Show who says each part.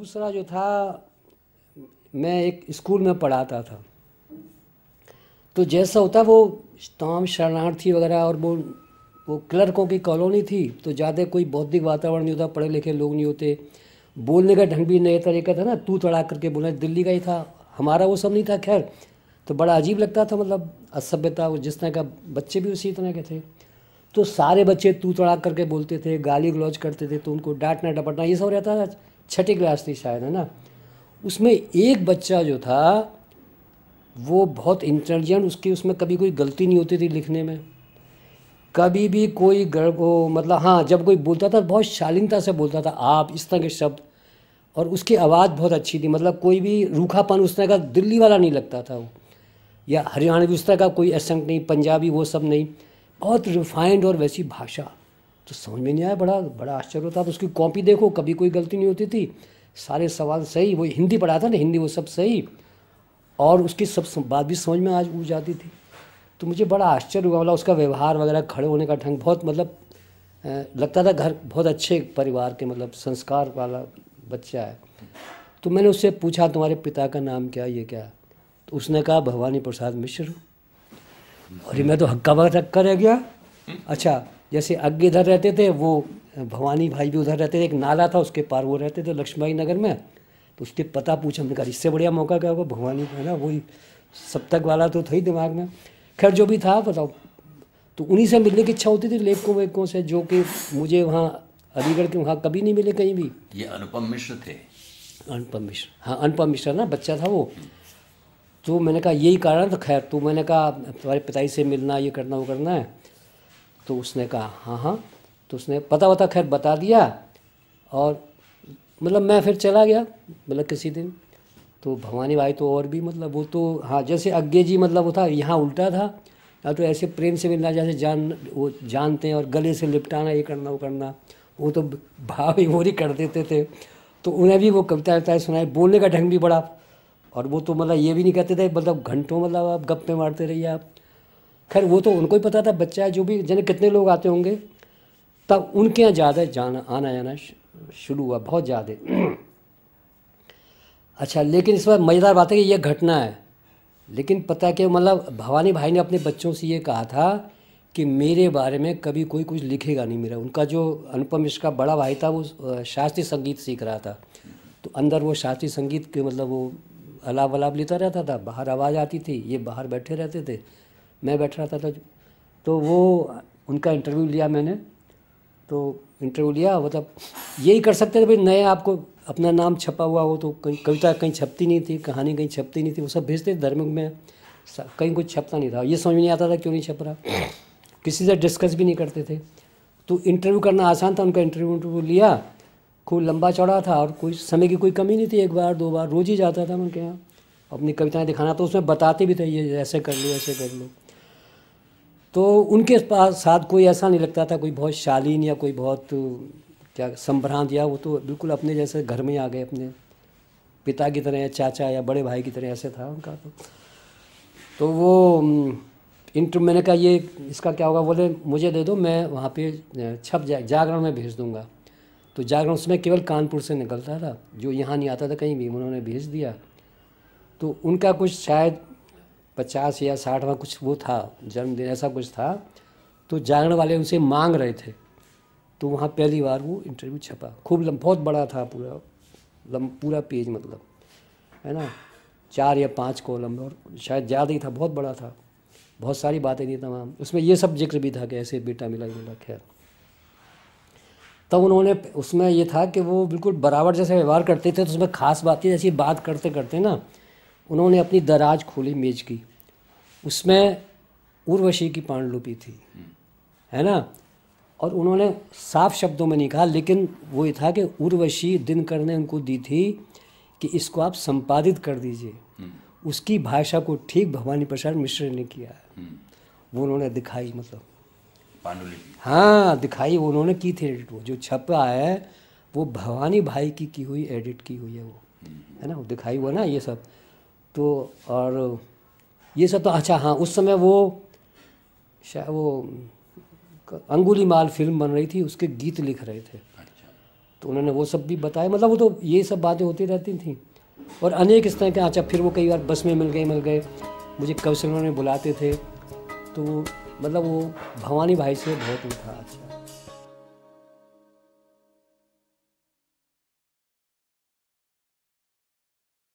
Speaker 1: दूसरा जो था, मैं एक स्कूल में पढ़ाता था। तो जैसा होता, वो तमाम शरणार्थी वगैरह और वो वो क्लर्कों की कॉलोनी थी तो ज़्यादा कोई बौद्धिक वातावरण नहीं होता पढ़े लिखे लोग नहीं होते। बोलने का ढंग भी नए तरीका था ना, तू तड़ा करके बोलना, दिल्ली का ही था, हमारा वो सब नहीं था, खैर। तो बड़ा अजीब लगता था मतलब असभ्यता वो जिस तरह का बच्चे भी उसी तरह के थे। तो सारे बच्चे तू तड़ा करके बोलते थे, गाली गलौज करते थे तो उनको डांटना डपटना ये सब रहता था छठी क्लास थी शायद, है ना? उसमें एक बच्चा जो था, वो बहुत इंटेलिजेंट उसकी उसमें कभी कोई गलती नहीं होती थी लिखने में। कभी भी कोई गर्भ हो मतलब हाँ जब कोई बोलता था, बहुत शालीनता से बोलता था, आप इस तरह के शब्द, और उसकी आवाज़ बहुत अच्छी थी मतलब कोई भी रूखापन उस तरह का दिल्ली वाला नहीं लगता था वो। या हरियाणवी उस तरह का कोई एसेंट नहीं, पंजाबी वो सब नहीं। बहुत रिफाइंड और वैसी भाषा। तो समझ में नहीं आया, बड़ा बड़ा आश्चर्य होता। तो उसकी कॉपी देखो, कभी कोई गलती नहीं होती थी। सारे सवाल सही, वो हिंदी पढ़ा था ना, हिंदी वो सब सही। और उसकी सब बात भी समझ में आज उड़ जाती थी। तो मुझे बड़ा आश्चर्य हुआ मतलब उसका व्यवहार वगैरह, खड़े होने का ढंग, बहुत मतलब लगता था घर, बहुत अच्छे परिवार के मतलब संस्कार वाला बच्चा है। तो मैंने उससे पूछा, तुम्हारे पिता का नाम क्या, ये क्या? तो उसने कहा, भवानी प्रसाद मिश्र और मैं तो हक्का बक्का रह गया। अच्छा जैसे आगे इधर रहते थे वो भवानी भाई भी उधर रहते थे एक नाला था उसके पार वो रहते थे लक्ष्मीबाई नगर में। तो उसके पता पूछा हमने कहा इससे बढ़िया मौका क्या होगा? भवानी है ना वही सप्तक वाला तो था ही दिमाग में। खैर जो भी था बताओ। तो उन्हीं से मिलने की इच्छा होती थी लेखकों वेखकों से जो कि मुझे वहाँ अलीगढ़ के वहाँ कभी नहीं मिले कहीं भी।
Speaker 2: ये अनुपम मिश्र थे।
Speaker 1: अनुपम मिश्र हाँ अनुपम मिश्र ना बच्चा था वो। तो मैंने कहा यही कारण था। खैर तो मैंने कहा तुम्हारे पिताजी से मिलना ये करना वो करना है। तो उसने कहा हाँ हाँ। तो उसने पता वता खैर बता दिया और मतलब मैं फिर चला गया मतलब किसी दिन। तो भवानी भाई तो और भी मतलब वो तो हाँ जैसे अज्ञे जी मतलब वो था, यहाँ उल्टा था। या तो ऐसे प्रेम से मिलना, जैसे जान, वो जानते हैं और गले से लिपटाना, ये करना, वो करना, वो तो भाव ही वो ही कर देते थे। तो उन्हें भी वो कविता वविताएँ सुनाई, बोलने का ढंग भी बड़ा। और वो तो मतलब ये भी नहीं कहते थे मतलब घंटों मतलब आप गप्पे मारते रहिए आप। खैर, वो तो उनको ही पता था, बच्चा है, जो भी, जने कितने लोग आते होंगे। तब उनके यहाँ ज़्यादा जाना, आना जाना शुरू हुआ, बहुत ज़्यादा। अच्छा लेकिन इस बार मज़ेदार बात है कि यह घटना है। लेकिन पता कि मतलब भवानी भाई ने अपने बच्चों से ये कहा था कि मेरे बारे में कभी कोई कुछ लिखेगा नहीं मेरा। उनका जो अनुपम मिश्र का बड़ा भाई था, वो शास्त्रीय संगीत सीख रहा था। तो अंदर वो शास्त्रीय संगीत के मतलब वो अलाव अलाव लेता रहता था, बाहर आवाज़ आती थी, ये बाहर बैठे रहते थे। मैं बैठ रहा था तो वो उनका इंटरव्यू लिया मैंने। तो इंटरव्यू लिया मतलब यही कर सकते थे, भाई नए आपको अपना नाम छपा हुआ हो तो कहीं, कविता कहीं छपती नहीं थी, कहानी कहीं छपती नहीं थी, वो सब भेजते धर्म में कहीं कुछ छपता नहीं था। ये समझ नहीं आता था क्यों नहीं छप रहा। किसी से डिस्कस भी नहीं करते थे। तो इंटरव्यू करना आसान था, उनका इंटरव्यू इंटरव्यू लिया। खूब लंबा चौड़ा था और कोई समय की कोई कमी नहीं थी, एक बार, दो बार, रोज़ ही जाता था उनके यहाँ। अपनी कविताएँ दिखाना तो उसमें बताते भी थे, ये ऐसे कर लो, ऐसे कर लो। तो उनके पास साथ कोई ऐसा नहीं लगता था, कोई बहुत शालीन या कोई बहुत, क्या, संभ्रांत या वो तो बिल्कुल अपने जैसे घर में आ गए, अपने पिता की तरह या चाचा या बड़े भाई की तरह ऐसे था उनका तो। तो वो इंटर, मैंने कहा ये, इसका क्या होगा? बोले, मुझे दे दो, मैं वहाँ पे छप जा जागरण में भेज दूँगा। तो जागरण उसमें केवल कानपुर से निकलता था, जो यहाँ नहीं आता था कहीं भी, उन्होंने भेज दिया। तो उनका कुछ शायद पचास या साठ में कुछ वो था, जन्मदिन ऐसा कुछ था तो जागरण वाले उनसे मांग रहे थे। तो वहाँ पहली बार वो इंटरव्यू छपा। खूब बहुत बड़ा था पूरा, लम, पूरा पेज मतलब है ना? चार या पाँच कॉलम और शायद ज़्यादा ही था, बहुत बड़ा था। बहुत सारी बातें थी तमाम। उसमें ये सब ज़िक्र भी था कि ऐसे बेटा मिला मिला, खैर। तब उन्होंने, उसमें ये था कि वो बिल्कुल बराबर जैसे व्यवहार करते थे तो उसमें खास बात थी जैसी बात करते करते ना, उन्होंने अपनी दराज खोली, मेज की। उसमें उर्वशी की पांडुलिपि थी। है ना? और उन्होंने साफ़ शब्दों में नहीं कहा लेकिन वो ये था कि उर्वशी दिनकर ने उनको दी थी कि इसको आप संपादित कर दीजिए। उसकी भाषा को ठीक भवानी प्रसाद मिश्र ने किया। है वो उन्होंने दिखाई मतलब।
Speaker 2: पांडुलिपि।
Speaker 1: हाँ दिखाई उन्होंने की थी एडिट वो। जो छपा है वो भवानी भाई की की हुई एडिट की हुई है वो। है ना? वो दिखाई हुआ ना ये सब। तो और ये सब तो अच्छा हाँ उस समय वो शायद वो अंगुली माल फ़िल्म बन रही थी उसके गीत लिख रहे थे।
Speaker 2: अच्छा।
Speaker 1: तो उन्होंने वो सब भी बताया मतलब वो तो ये सब बातें होती रहती थी। और अनेक इस तरह के अच्छा फिर वो कई बार बस में मिल गए मिल गए। मुझे कवि में बुलाते थे। तो मतलब वो भवानी भाई से बहुत ही था अच्छा।